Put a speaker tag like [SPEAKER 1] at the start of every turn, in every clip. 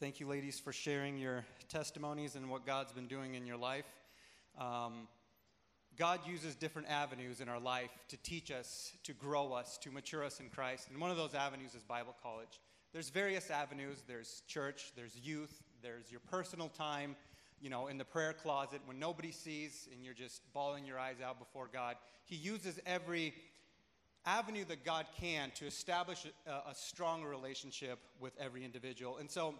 [SPEAKER 1] Thank you, ladies, for sharing your testimonies and what God's been doing in your life. Um, God uses different avenues in our life to teach us, to grow us, to mature us in Christ. And one of those avenues is Bible college. There's various avenues. There's church, there's youth, there's your personal time, you know, in the prayer closet when nobody sees and you're just bawling your eyes out before God. He uses every avenue that God can to establish a, a strong relationship with every individual. And so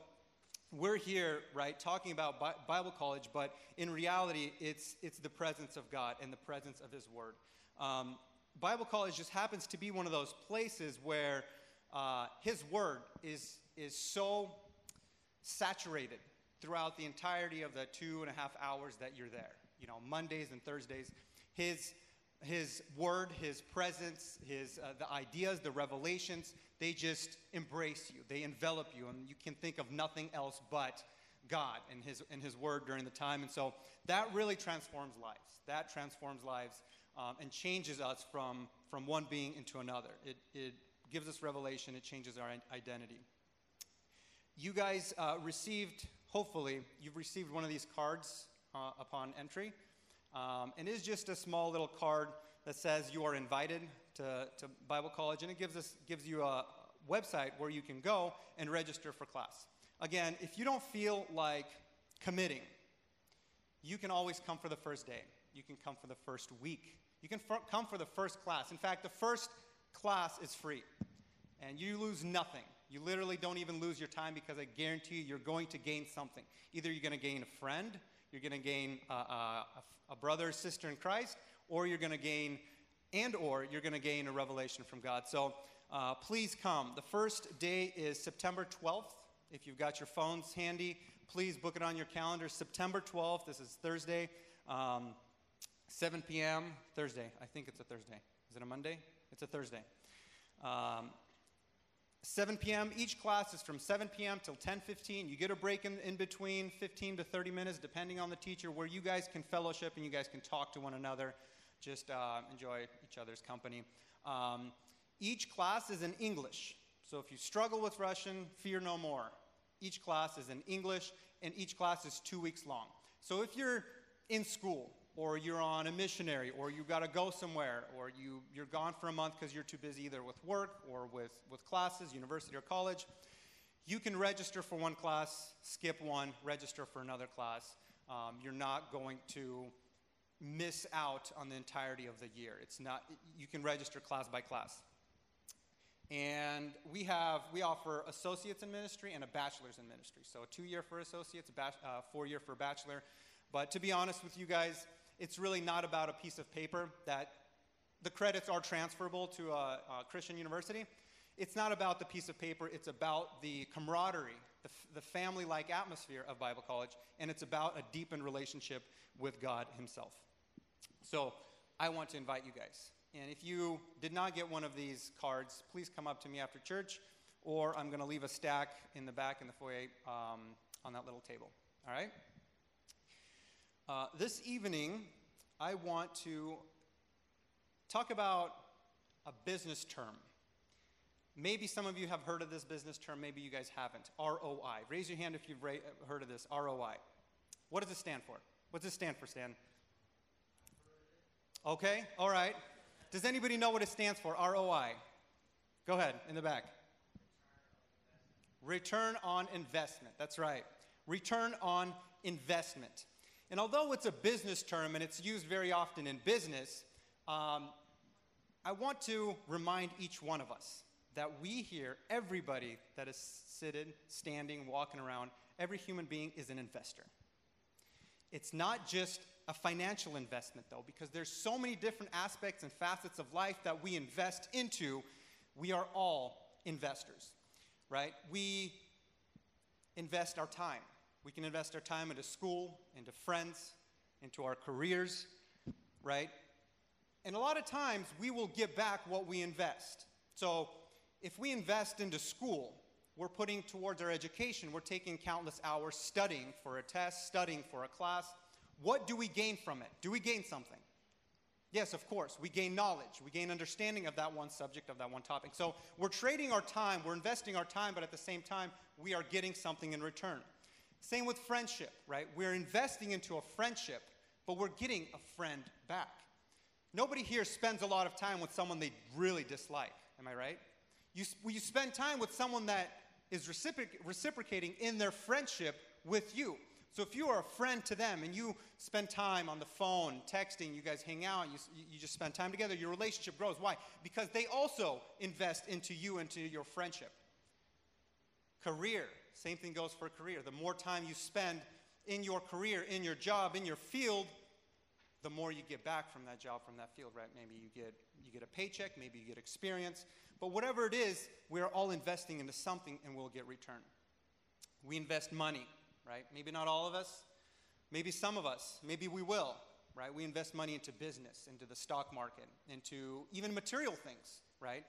[SPEAKER 1] we're here, right, talking about Bible college, but in reality, it's, it's the presence of God and the presence of His Word. Um, Bible college just happens to be one of those places where uh, His Word is, is so saturated throughout the entirety of the two and a half hours that you're there. You know, Mondays and Thursdays. His, his Word, His presence, his, uh, the ideas, the revelations, they just embrace you, they envelop you, and you can think of nothing else but God and His, and His Word during the time. And so that really transforms lives. That transforms lives um, and changes us from, from one being into another. It, it gives us revelation, it changes our identity. You guys uh, received, hopefully, you've received one of these cards uh, upon entry. Um, and is just a small little card that says you are invited to, to Bible college, and it gives, us, gives you a website where you can go and register for class. Again, if you don't feel like committing, you can always come for the first day. You can come for the first week. You can come for the first class. In fact, the first class is free, and you lose nothing. You literally don't even lose your time because I guarantee you, you're going to gain something. Either you're going to gain a friend, you're going to gain a, a, a brother sister in Christ, or you're going to gain and or you're going to gain a revelation from God. So uh, please come. The first day is September 12th. If you've got your phones handy, please book it on your calendar. September 12th. This is Thursday, um, 7 p.m. Thursday. I think it's a Thursday. Is it a Monday? It's a Thursday. Um, 7 p.m. Each class is from 7 p.m. till 10:15. You get a break in, in between, 15 to 30 minutes, depending on the teacher, where you guys can fellowship and you guys can talk to one another just uh, enjoy each other's company. Um, each class is in English. So if you struggle with Russian, fear no more. Each class is in English, and each class is two weeks long. So if you're in school, or you're on a missionary, or you've got to go somewhere, or you, you're gone for a month because you're too busy either with work or with, with classes, university or college, you can register for one class, skip one, register for another class. Um, you're not going to miss out on the entirety of the year. It's not, you can register class by class. And we have, we offer associates in ministry and a bachelor's in ministry. So a two year for associates, a uh, four year for bachelor. But to be honest with you guys, it's really not about a piece of paper that the credits are transferable to a, a Christian university. It's not about the piece of paper, it's about the camaraderie, the, the family like atmosphere of Bible college, and it's about a deepened relationship with God Himself. So I want to invite you guys. And if you did not get one of these cards, please come up to me after church, or I'm going to leave a stack in the back in the foyer um, on that little table. All right? Uh, this evening, I want to talk about a business term. Maybe some of you have heard of this business term, maybe you guys haven't. ROI. Raise your hand if you've heard of this. ROI. What does it stand for? What does it stand for, Stan? Okay, all right. Does anybody know what it stands for? ROI. Go ahead, in the back. Return on investment. That's right. Return on investment. And although it's a business term and it's used very often in business, um, I want to remind each one of us that we here, everybody that is sitting, standing, walking around, every human being is an investor. It's not just a financial investment, though, because there's so many different aspects and facets of life that we invest into. We are all investors, right? We invest our time. We can invest our time into school, into friends, into our careers, right? And a lot of times we will get back what we invest. So if we invest into school, we're putting towards our education, we're taking countless hours studying for a test, studying for a class, what do we gain from it? Do we gain something? Yes, of course. We gain knowledge. We gain understanding of that one subject, of that one topic. So we're trading our time, we're investing our time, but at the same time, we are getting something in return. Same with friendship, right? We're investing into a friendship, but we're getting a friend back. Nobody here spends a lot of time with someone they really dislike. Am I right? You, you spend time with someone that is reciproc- reciprocating in their friendship with you. So if you are a friend to them and you spend time on the phone, texting, you guys hang out, you, you just spend time together, your relationship grows. Why? Because they also invest into you, into your friendship. Career, same thing goes for a career. The more time you spend in your career, in your job, in your field, the more you get back from that job, from that field, right? Maybe you get, you get a paycheck, maybe you get experience. But whatever it is, we're all investing into something and we'll get return. We invest money right? Maybe not all of us, maybe some of us, maybe we will, right? We invest money into business, into the stock market, into even material things, right?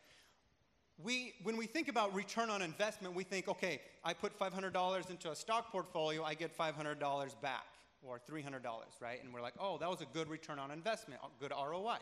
[SPEAKER 1] We, when we think about return on investment, we think, okay, I put $500 into a stock portfolio, I get $500 back, or $300, right? And we're like, oh, that was a good return on investment, good ROI.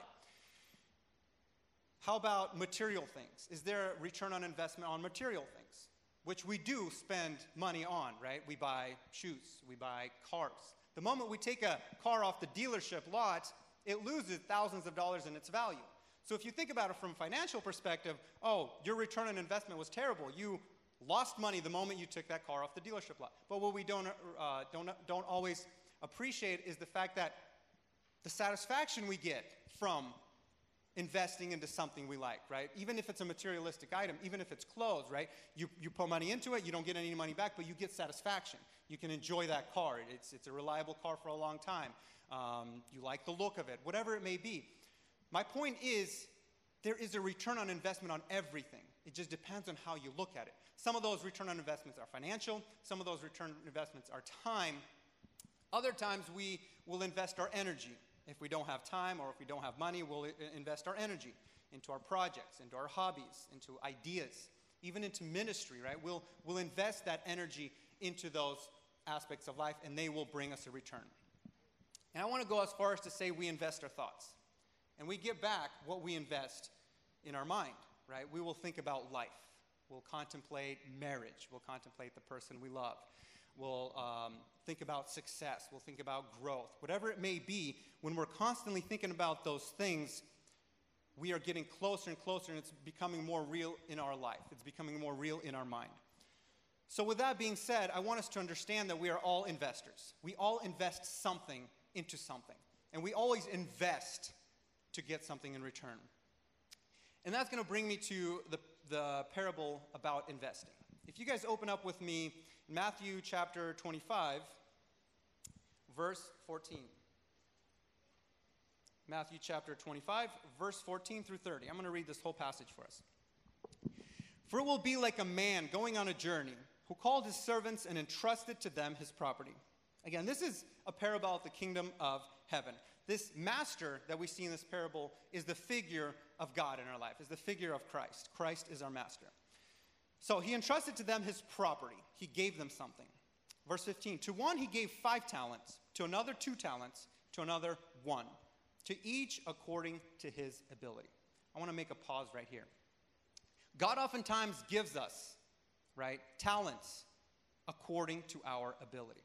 [SPEAKER 1] How about material things? Is there a return on investment on material things? which we do spend money on, right? We buy shoes, we buy cars. The moment we take a car off the dealership lot, it loses thousands of dollars in its value. So if you think about it from a financial perspective, oh, your return on investment was terrible. You lost money the moment you took that car off the dealership lot. But what we don't, uh, don't, don't always appreciate is the fact that the satisfaction we get from investing into something we like, right? Even if it's a materialistic item, even if it's clothes, right? You, you put money into it, you don't get any money back, but you get satisfaction. You can enjoy that car. It's, it's a reliable car for a long time. Um, you like the look of it, whatever it may be. My point is, there is a return on investment on everything. It just depends on how you look at it. Some of those return on investments are financial, some of those return investments are time. Other times we will invest our energy if we don't have time or if we don't have money, we'll uh, invest our energy into our projects, into our hobbies, into ideas, even into ministry, right? We'll, we'll invest that energy into those aspects of life and they will bring us a return. And I want to go as far as to say we invest our thoughts. And we get back what we invest in our mind, right? We will think about life. We'll contemplate marriage. We'll contemplate the person we love. We'll um, think about success. We'll think about growth. Whatever it may be, when we're constantly thinking about those things, we are getting closer and closer, and it's becoming more real in our life. It's becoming more real in our mind. So, with that being said, I want us to understand that we are all investors. We all invest something into something, and we always invest to get something in return. And that's going to bring me to the, the parable about investing. If you guys open up with me Matthew chapter 25, verse 14. Matthew chapter 25, verse 14 through 30. I'm going to read this whole passage for us. For it will be like a man going on a journey who called his servants and entrusted to them his property. Again, this is a parable of the kingdom of heaven. This master that we see in this parable is the figure of God in our life, is the figure of Christ. Christ is our master. So he entrusted to them his property. He gave them something. Verse 15 To one he gave five talents, to another two talents, to another one, to each according to his ability. I want to make a pause right here. God oftentimes gives us, right, talents according to our ability.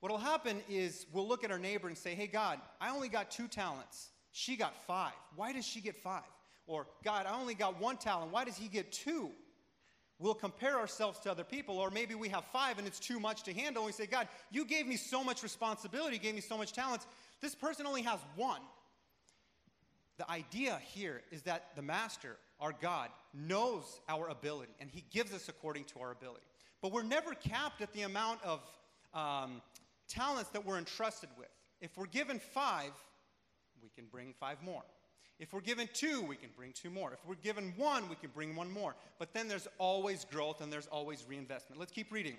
[SPEAKER 1] What will happen is we'll look at our neighbor and say, Hey, God, I only got two talents. She got five. Why does she get five? Or, God, I only got one talent. Why does he get two? we'll compare ourselves to other people, or maybe we have five and it's too much to handle. And we say, God, you gave me so much responsibility, you gave me so much talents. This person only has one. The idea here is that the Master, our God, knows our ability and He gives us according to our ability. But we're never capped at the amount of um, talents that we're entrusted with. If we're given five, we can bring five more. If we're given two, we can bring two more. If we're given one, we can bring one more. But then there's always growth and there's always reinvestment. Let's keep reading.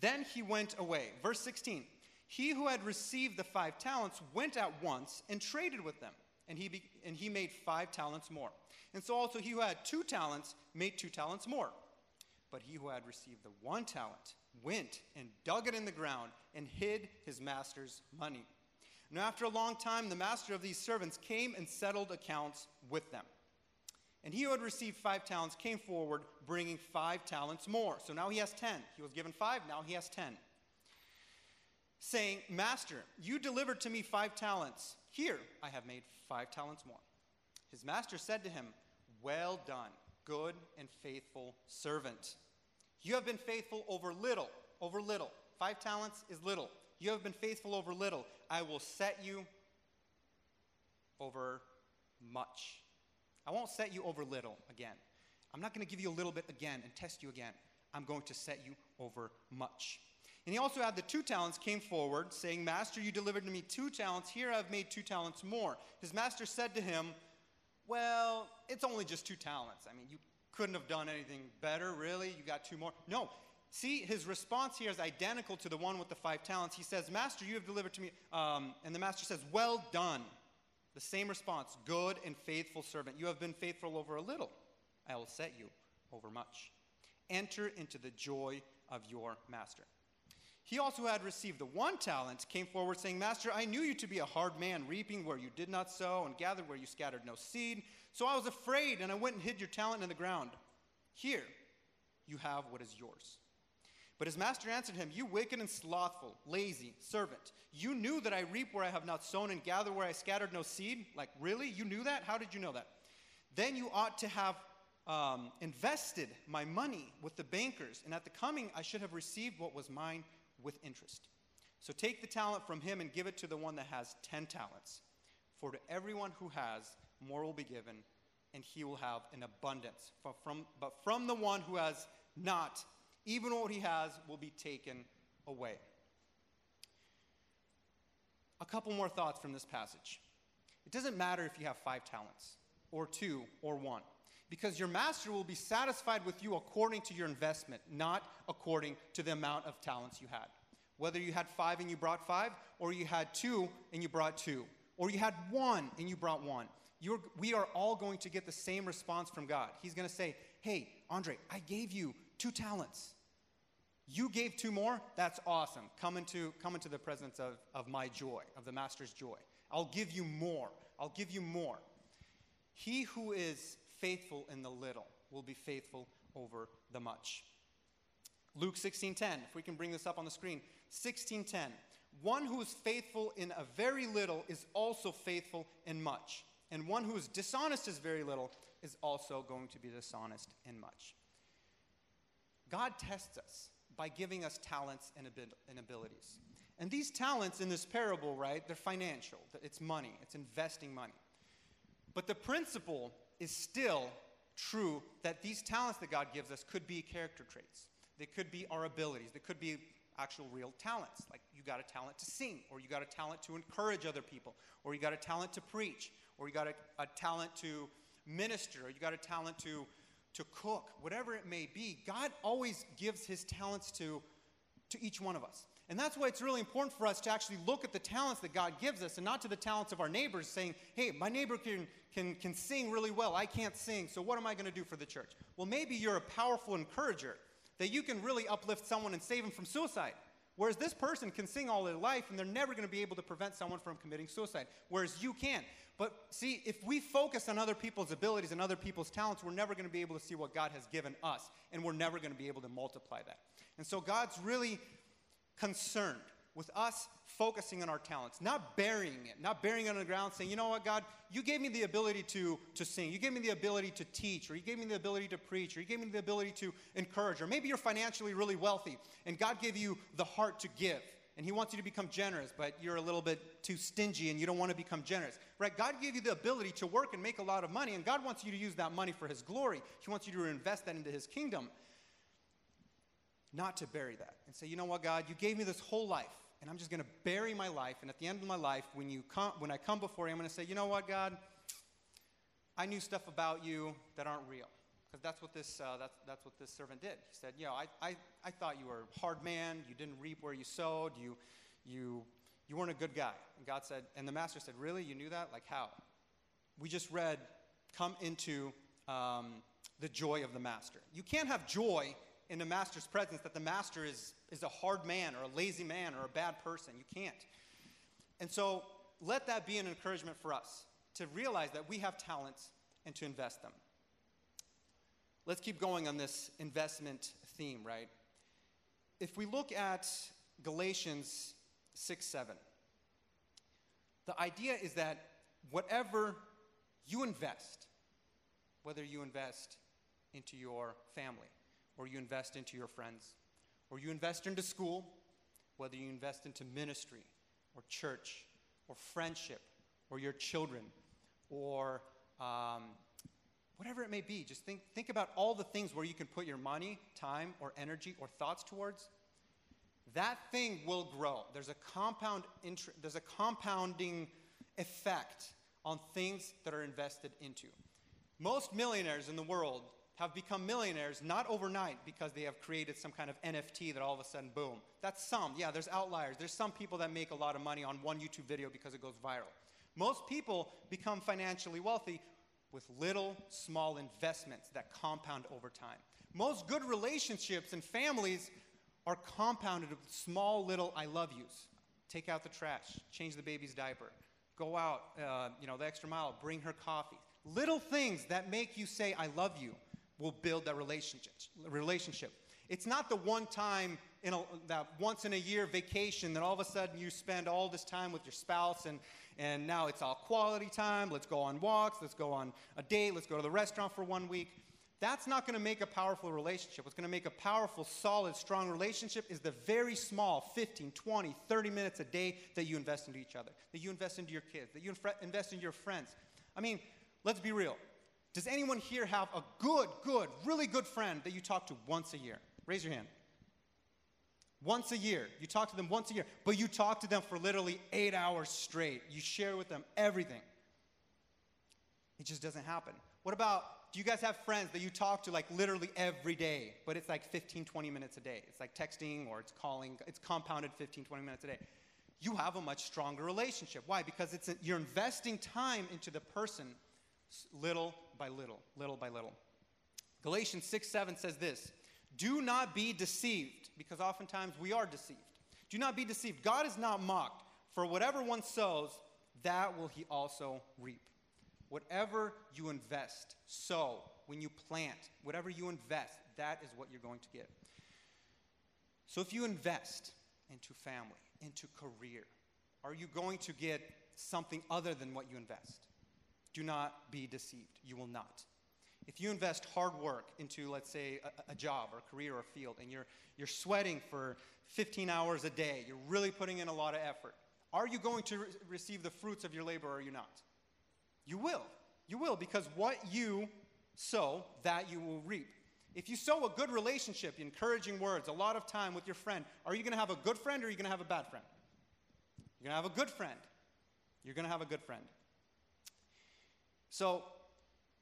[SPEAKER 1] Then he went away. Verse 16 He who had received the five talents went at once and traded with them, and he, be, and he made five talents more. And so also he who had two talents made two talents more. But he who had received the one talent went and dug it in the ground and hid his master's money. Now, after a long time, the master of these servants came and settled accounts with them. And he who had received five talents came forward, bringing five talents more. So now he has ten. He was given five, now he has ten. Saying, Master, you delivered to me five talents. Here I have made five talents more. His master said to him, Well done, good and faithful servant. You have been faithful over little, over little. Five talents is little. You have been faithful over little. I will set you over much. I won't set you over little again. I'm not going to give you a little bit again and test you again. I'm going to set you over much. And he also had the two talents came forward, saying, Master, you delivered to me two talents. Here I've made two talents more. His master said to him, Well, it's only just two talents. I mean, you couldn't have done anything better, really. You got two more. No, See, his response here is identical to the one with the five talents. He says, Master, you have delivered to me. Um, and the master says, Well done. The same response, good and faithful servant. You have been faithful over a little. I will set you over much. Enter into the joy of your master. He also had received the one talent, came forward saying, Master, I knew you to be a hard man, reaping where you did not sow and gathered where you scattered no seed. So I was afraid, and I went and hid your talent in the ground. Here, you have what is yours. But his master answered him, You wicked and slothful, lazy servant. You knew that I reap where I have not sown and gather where I scattered no seed? Like, really? You knew that? How did you know that? Then you ought to have um, invested my money with the bankers, and at the coming I should have received what was mine with interest. So take the talent from him and give it to the one that has ten talents. For to everyone who has, more will be given, and he will have an abundance. But from, but from the one who has not, even what he has will be taken away. A couple more thoughts from this passage. It doesn't matter if you have five talents, or two, or one, because your master will be satisfied with you according to your investment, not according to the amount of talents you had. Whether you had five and you brought five, or you had two and you brought two, or you had one and you brought one, You're, we are all going to get the same response from God. He's going to say, Hey, Andre, I gave you two talents. You gave two more? That's awesome. Come into, come into the presence of, of my joy, of the Master's joy. I'll give you more. I'll give you more. He who is faithful in the little will be faithful over the much. Luke 16:10, if we can bring this up on the screen. 16:10. One who is faithful in a very little is also faithful in much. And one who is dishonest is very little is also going to be dishonest in much. God tests us by giving us talents and, and abilities. And these talents in this parable, right, they're financial. It's money, it's investing money. But the principle is still true that these talents that God gives us could be character traits. They could be our abilities. They could be actual real talents. Like you got a talent to sing, or you got a talent to encourage other people, or you got a talent to preach, or you got a, a talent to minister, or you got a talent to to cook, whatever it may be, God always gives his talents to, to each one of us. And that's why it's really important for us to actually look at the talents that God gives us and not to the talents of our neighbors saying, hey, my neighbor can, can, can sing really well. I can't sing, so what am I going to do for the church? Well, maybe you're a powerful encourager that you can really uplift someone and save them from suicide. Whereas this person can sing all their life and they're never going to be able to prevent someone from committing suicide. Whereas you can. But see, if we focus on other people's abilities and other people's talents, we're never going to be able to see what God has given us, and we're never going to be able to multiply that. And so God's really concerned with us focusing on our talents, not burying it, not burying it on the ground, saying, you know what, God, you gave me the ability to, to sing, you gave me the ability to teach, or you gave me the ability to preach, or you gave me the ability to encourage, or maybe you're financially really wealthy, and God gave you the heart to give and He wants you to become generous, but you're a little bit too stingy and you don't want to become generous. Right? God gave you the ability to work and make a lot of money, and God wants you to use that money for His glory. He wants you to invest that into His kingdom, not to bury that and say, you know what, God, you gave me this whole life, and I'm just going to bury my life. And at the end of my life, when, you come, when I come before you, I'm going to say, you know what, God, I knew stuff about you that aren't real. Because that's what this uh, that's, that's what this servant did. He said, "You know, I, I, I thought you were a hard man. You didn't reap where you sowed. You you you weren't a good guy." And God said, and the master said, "Really? You knew that? Like how?" We just read, "Come into um, the joy of the master." You can't have joy in the master's presence that the master is is a hard man or a lazy man or a bad person. You can't. And so let that be an encouragement for us to realize that we have talents and to invest them. Let's keep going on this investment theme, right? If we look at Galatians 6 7, the idea is that whatever you invest, whether you invest into your family, or you invest into your friends, or you invest into school, whether you invest into ministry, or church, or friendship, or your children, or um, whatever it may be. Just think, think about all the things where you can put your money, time, or energy, or thoughts towards. That thing will grow. There's a compound there's a compounding effect on things that are invested into. Most millionaires in the world have become millionaires not overnight because they have created some kind of NFT that all of a sudden, boom. That's some. Yeah, there's outliers. There's some people that make a lot of money on one YouTube video because it goes viral. Most people become financially wealthy with little, small investments that compound over time. Most good relationships and families are compounded with small, little I love yous. Take out the trash, change the baby's diaper, go out, uh, you know, the extra mile, bring her coffee. Little things that make you say, I love you will build that relationship. relationship. It's not the one time in a, that once in a year vacation that all of a sudden you spend all this time with your spouse and, and now it's all quality time. Let's go on walks, let's go on a date, let's go to the restaurant for one week. That's not going to make a powerful relationship. What's going to make a powerful, solid, strong relationship is the very small 15, 20, 30 minutes a day that you invest into each other, that you invest into your kids, that you invest into your friends. I mean, let's be real. Does anyone here have a good, good, really good friend that you talk to once a year? Raise your hand. Once a year. You talk to them once a year, but you talk to them for literally eight hours straight. You share with them everything. It just doesn't happen. What about do you guys have friends that you talk to like literally every day, but it's like 15, 20 minutes a day? It's like texting or it's calling, it's compounded 15, 20 minutes a day. You have a much stronger relationship. Why? Because it's a, you're investing time into the person little by little, little by little. Galatians 6 7 says this Do not be deceived, because oftentimes we are deceived. Do not be deceived. God is not mocked, for whatever one sows, that will he also reap. Whatever you invest, sow, when you plant, whatever you invest, that is what you're going to get. So if you invest into family, into career, are you going to get something other than what you invest? Do not be deceived. You will not. If you invest hard work into, let's say, a, a, job or a career or a field, and you're, you're sweating for 15 hours a day, you're really putting in a lot of effort, are you going to re- receive the fruits of your labor or are you not? You will. You will, because what you sow, that you will reap. If you sow a good relationship, encouraging words, a lot of time with your friend, are you going to have a good friend or are you going to have a bad friend? You're going to have a good friend. You're going to have a good friend. So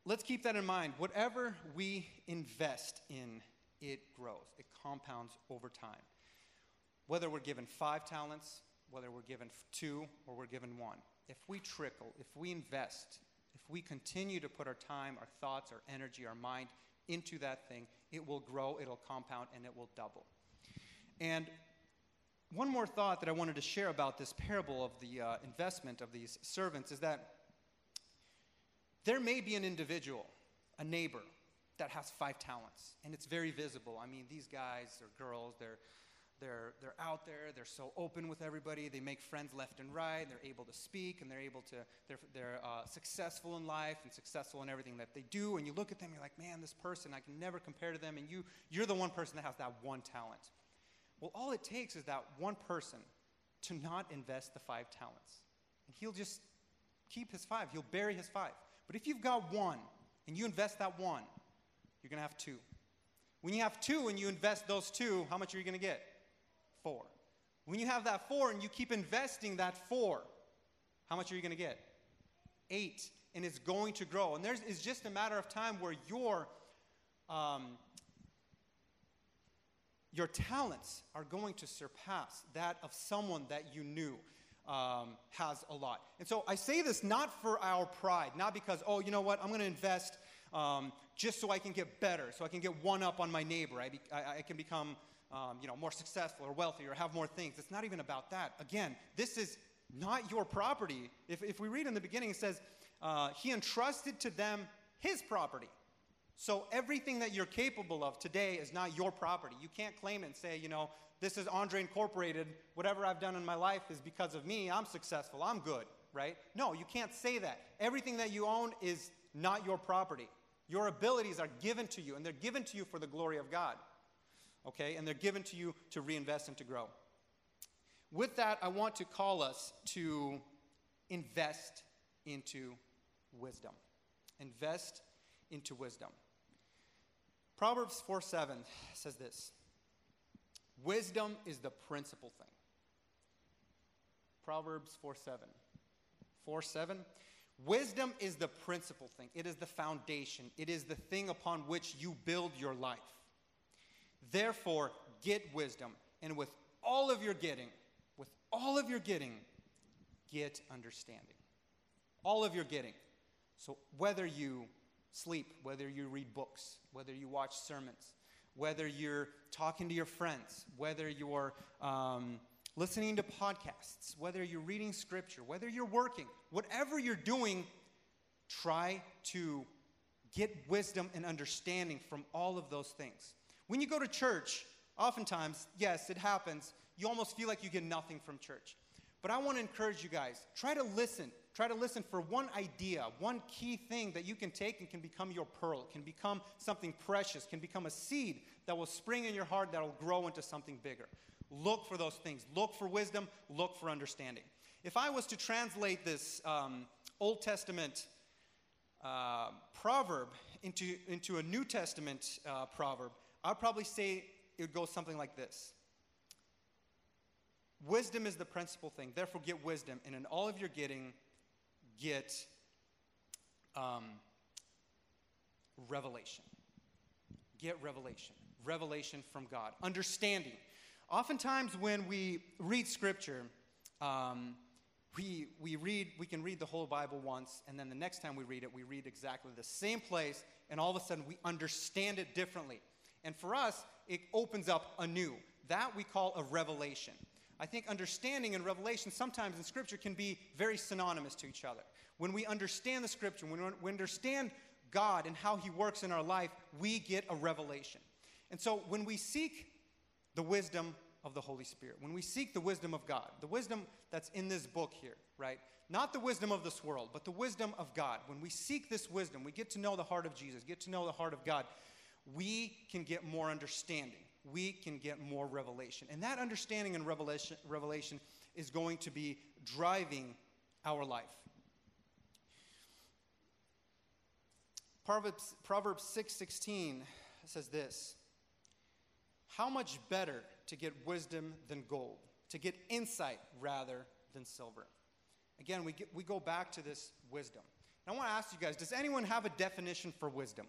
[SPEAKER 1] let's keep that in mind. Whatever we invest in, it grows, it compounds over time. Whether we're given five talents, whether we're given two, or we're given one, if we trickle, if we invest, if we continue to put our time, our thoughts, our energy, our mind into that thing, it will grow, it'll compound, and it will double. And one more thought that I wanted to share about this parable of the uh, investment of these servants is that there may be an individual, a neighbor, that has five talents, and it's very visible. I mean, these guys or girls, they're, they're, they're out there, they're so open with everybody, they make friends left and right, they're able to speak, and they're able to, they're, they're uh, successful in life and successful in everything that they do. And you look at them, you're like, man, this person, I can never compare to them, and you, you're the one person that has that one talent. Well, all it takes is that one person to not invest the five talents. And he'll just keep his five, he'll bury his five. But if you've got one and you invest that one, you're going to have two. When you have two and you invest those two, how much are you going to get? Four. When you have that four and you keep investing that four, how much are you going to get? Eight. And it's going to grow. And there's, it's just a matter of time where your, um, your talents are going to surpass that of someone that you knew um, has a lot. And so I say this not for our pride, not because, oh, you know what, I'm going to invest um, just so I can get better, so I can get one up on my neighbor. I, be, I, I can become um, you know, more successful or wealthy or have more things. It's not even about that. Again, this is not your property. If, if we read in the beginning, it says, uh, He entrusted to them His property. So everything that you're capable of today is not your property. You can't claim it and say, you know, this is Andre Incorporated. Whatever I've done in my life is because of me. I'm successful. I'm good, right? No, you can't say that. Everything that you own is not your property. Your abilities are given to you, and they're given to you for the glory of God. Okay? And they're given to you to reinvest and to grow. With that, I want to call us to invest into wisdom. Invest into wisdom. Proverbs 4 7 says this Wisdom is the principal thing. Proverbs 4 7. 4 7. Wisdom is the principal thing, it is the foundation, it is the thing upon which you build your life. Therefore, get wisdom, and with all of your getting, with all of your getting, get understanding. All of your getting. So, whether you sleep, whether you read books, whether you watch sermons, whether you're talking to your friends, whether you're um, listening to podcasts, whether you're reading scripture, whether you're working, whatever you're doing, try to get wisdom and understanding from all of those things. When you go to church, oftentimes, yes, it happens, you almost feel like you get nothing from church. But I want to encourage you guys try to listen. Try to listen for one idea, one key thing that you can take and can become your pearl, can become something precious, can become a seed that will spring in your heart that will grow into something bigger. Look for those things. Look for wisdom. Look for understanding. If I was to translate this um, Old Testament uh, proverb into, into a New Testament uh, proverb, I'd probably say it would go something like this Wisdom is the principal thing. Therefore, get wisdom. And in all of your getting, get um, revelation. Get revelation. Revelation from God. Understanding. Oftentimes, when we read Scripture, um, we, we read we can read the whole bible once and then the next time we read it we read exactly the same place and all of a sudden we understand it differently and for us it opens up anew that we call a revelation i think understanding and revelation sometimes in scripture can be very synonymous to each other when we understand the scripture when we understand god and how he works in our life we get a revelation and so when we seek the wisdom of the Holy Spirit, when we seek the wisdom of God, the wisdom that's in this book here, right? Not the wisdom of this world, but the wisdom of God. When we seek this wisdom, we get to know the heart of Jesus, get to know the heart of God, we can get more understanding. We can get more revelation. And that understanding and revelation, revelation is going to be driving our life. Proverbs, Proverbs 6.16 says this how much better to get wisdom than gold, to get insight rather than silver? Again, we, get, we go back to this wisdom. And I want to ask you guys does anyone have a definition for wisdom?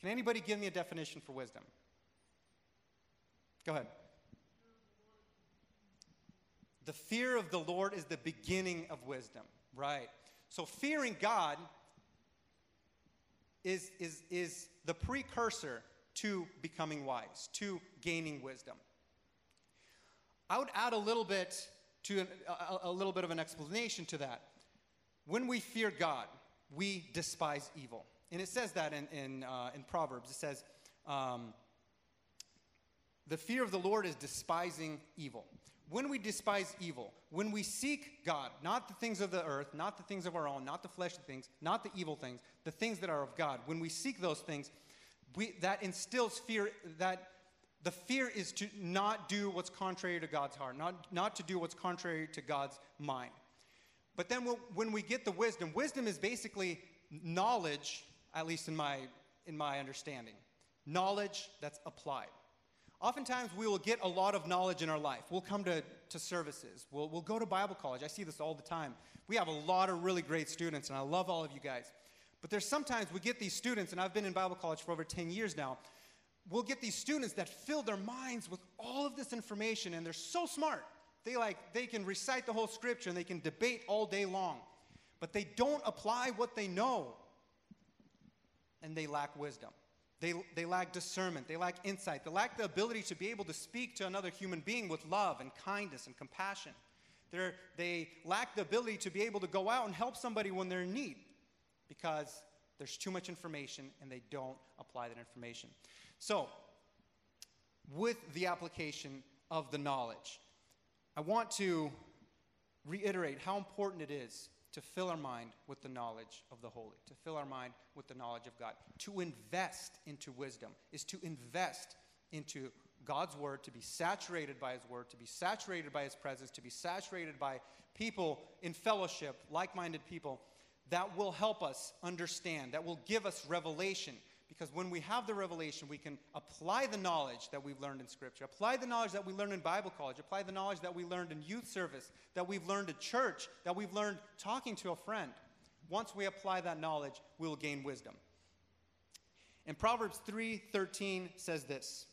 [SPEAKER 1] Can anybody give me a definition for wisdom? Go ahead. The fear of the Lord is the beginning of wisdom, right? So, fearing God is, is, is the precursor to becoming wise, to gaining wisdom. I would add a little bit to an, a, a little bit of an explanation to that. When we fear God, we despise evil. And it says that in, in, uh, in Proverbs. It says, um, the fear of the Lord is despising evil. When we despise evil, when we seek God, not the things of the earth, not the things of our own, not the fleshly things, not the evil things, the things that are of God, when we seek those things, we, that instills fear that the fear is to not do what's contrary to God's heart, not, not to do what's contrary to God's mind. But then when we get the wisdom, wisdom is basically knowledge, at least in my, in my understanding, knowledge that's applied. Oftentimes, we will get a lot of knowledge in our life. We'll come to, to services, we'll, we'll go to Bible college. I see this all the time. We have a lot of really great students, and I love all of you guys. But there's sometimes we get these students, and I've been in Bible college for over 10 years now. We'll get these students that fill their minds with all of this information, and they're so smart. They like they can recite the whole scripture and they can debate all day long, but they don't apply what they know, and they lack wisdom. They, they lack discernment. They lack insight. They lack the ability to be able to speak to another human being with love and kindness and compassion. They're, they lack the ability to be able to go out and help somebody when they're in need because there's too much information and they don't apply that information. So, with the application of the knowledge, I want to reiterate how important it is to fill our mind with the knowledge of the holy, to fill our mind with the knowledge of God. To invest into wisdom is to invest into God's word, to be saturated by his word, to be saturated by his presence, to be saturated by people in fellowship, like minded people that will help us understand, that will give us revelation. Because when we have the revelation, we can apply the knowledge that we've learned in Scripture, apply the knowledge that we learned in Bible college, apply the knowledge that we learned in youth service, that we've learned at church, that we've learned talking to a friend. Once we apply that knowledge, we will gain wisdom. And Proverbs 3:13 says this: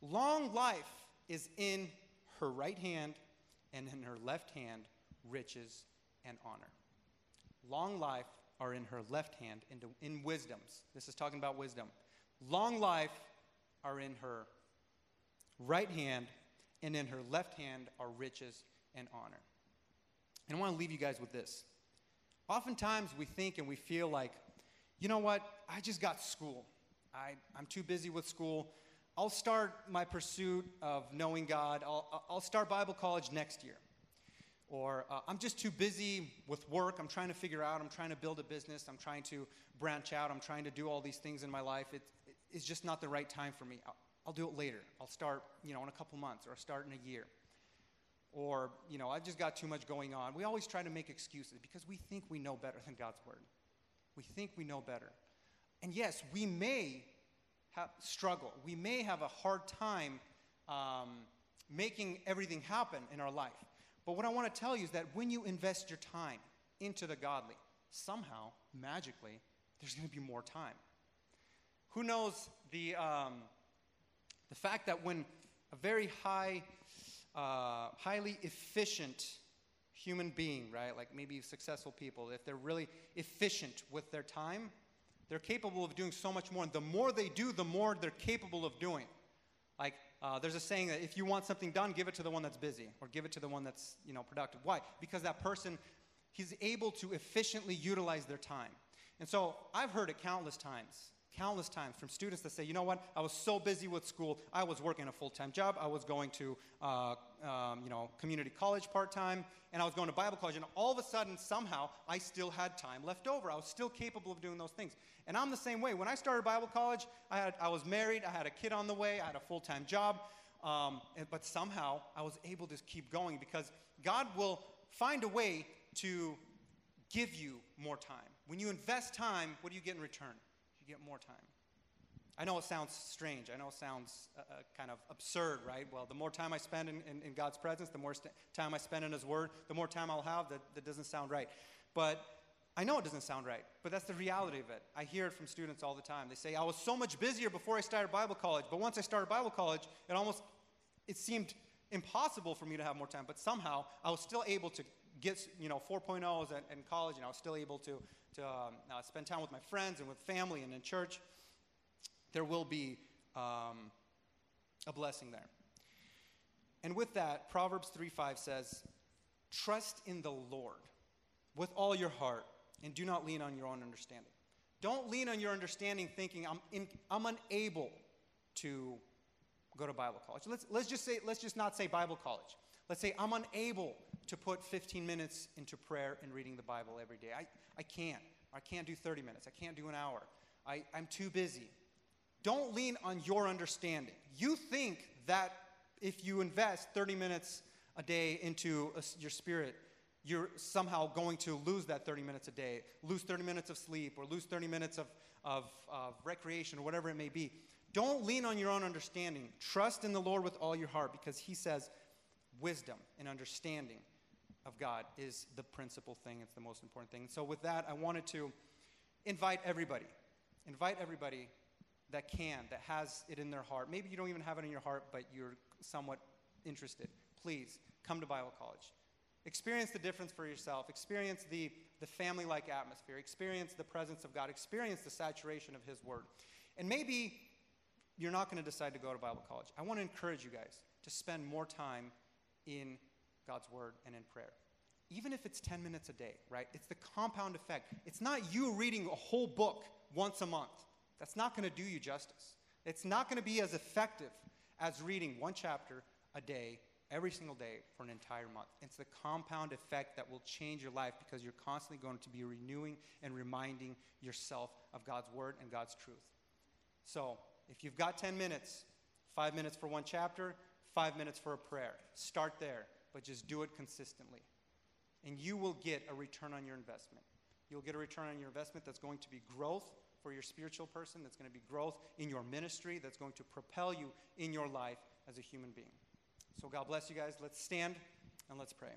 [SPEAKER 1] Long life is in her right hand, and in her left hand riches and honor. Long life are in her left hand, in, in wisdoms. This is talking about wisdom. Long life are in her right hand, and in her left hand are riches and honor. And I want to leave you guys with this. Oftentimes we think and we feel like, you know what, I just got school. I, I'm too busy with school. I'll start my pursuit of knowing God. I'll, I'll start Bible college next year. Or uh, I'm just too busy with work. I'm trying to figure out. I'm trying to build a business. I'm trying to branch out. I'm trying to do all these things in my life. It, it's just not the right time for me. I'll, I'll do it later. I'll start, you know, in a couple months or start in a year. Or, you know, I've just got too much going on. We always try to make excuses because we think we know better than God's word. We think we know better. And yes, we may have, struggle. We may have a hard time um, making everything happen in our life. But what I want to tell you is that when you invest your time into the godly, somehow, magically, there's going to be more time. Who knows the, um, the fact that when a very high, uh, highly efficient human being, right, like maybe successful people, if they're really efficient with their time, they're capable of doing so much more. And the more they do, the more they're capable of doing. Like, uh, there's a saying that if you want something done, give it to the one that's busy or give it to the one that's you know, productive. Why? Because that person, he's able to efficiently utilize their time. And so I've heard it countless times, countless times from students that say, you know what, I was so busy with school, I was working a full-time job, I was going to uh, um, you know, community college part-time, and I was going to Bible college, and all of a sudden, somehow, I still had time left over. I was still capable of doing those things. And I'm the same way. When I started Bible college, I, had, I was married, I had a kid on the way, I had a full time job. Um, and, but somehow I was able to keep going because God will find a way to give you more time. When you invest time, what do you get in return? You get more time. I know it sounds strange. I know it sounds uh, uh, kind of absurd, right? Well, the more time I spend in, in, in God's presence, the more st- time I spend in His Word, the more time I'll have. That, that doesn't sound right. But I know it doesn't sound right, but that's the reality of it. I hear it from students all the time. They say, I was so much busier before I started Bible college, but once I started Bible college, it almost, it seemed impossible for me to have more time, but somehow I was still able to get, you know, 4.0s in, in college, and I was still able to, to um, uh, spend time with my friends and with family and in church. There will be um, a blessing there. And with that, Proverbs 3 5 says, Trust in the Lord with all your heart and do not lean on your own understanding. Don't lean on your understanding thinking, I'm, in, I'm unable to go to Bible college. Let's, let's, just say, let's just not say Bible college. Let's say I'm unable to put 15 minutes into prayer and reading the Bible every day. I, I can't. I can't do 30 minutes. I can't do an hour. I, I'm too busy. Don't lean on your understanding. You think that if you invest 30 minutes a day into a, your spirit, you're somehow going to lose that 30 minutes a day, lose 30 minutes of sleep, or lose 30 minutes of, of, of recreation, or whatever it may be. Don't lean on your own understanding. Trust in the Lord with all your heart because He says wisdom and understanding of God is the principal thing, it's the most important thing. So, with that, I wanted to invite everybody, invite everybody that can, that has it in their heart. Maybe you don't even have it in your heart, but you're somewhat interested. Please come to Bible college. Experience the difference for yourself. Experience the, the family like atmosphere. Experience the presence of God. Experience the saturation of His Word. And maybe you're not going to decide to go to Bible college. I want to encourage you guys to spend more time in God's word and in prayer. Even if it's 10 minutes a day, right? It's the compound effect. It's not you reading a whole book once a month. That's not going to do you justice. It's not going to be as effective as reading one chapter a day every single day for an entire month. It's the compound effect that will change your life because you're constantly going to be renewing and reminding yourself of God's word and God's truth. So, if you've got 10 minutes, five minutes for one chapter, five minutes for a prayer, start there, but just do it consistently. And you will get a return on your investment. You'll get a return on your investment that's going to be growth for your spiritual person, that's going to be growth in your ministry, that's going to propel you in your life as a human being. So, God bless you guys. Let's stand and let's pray.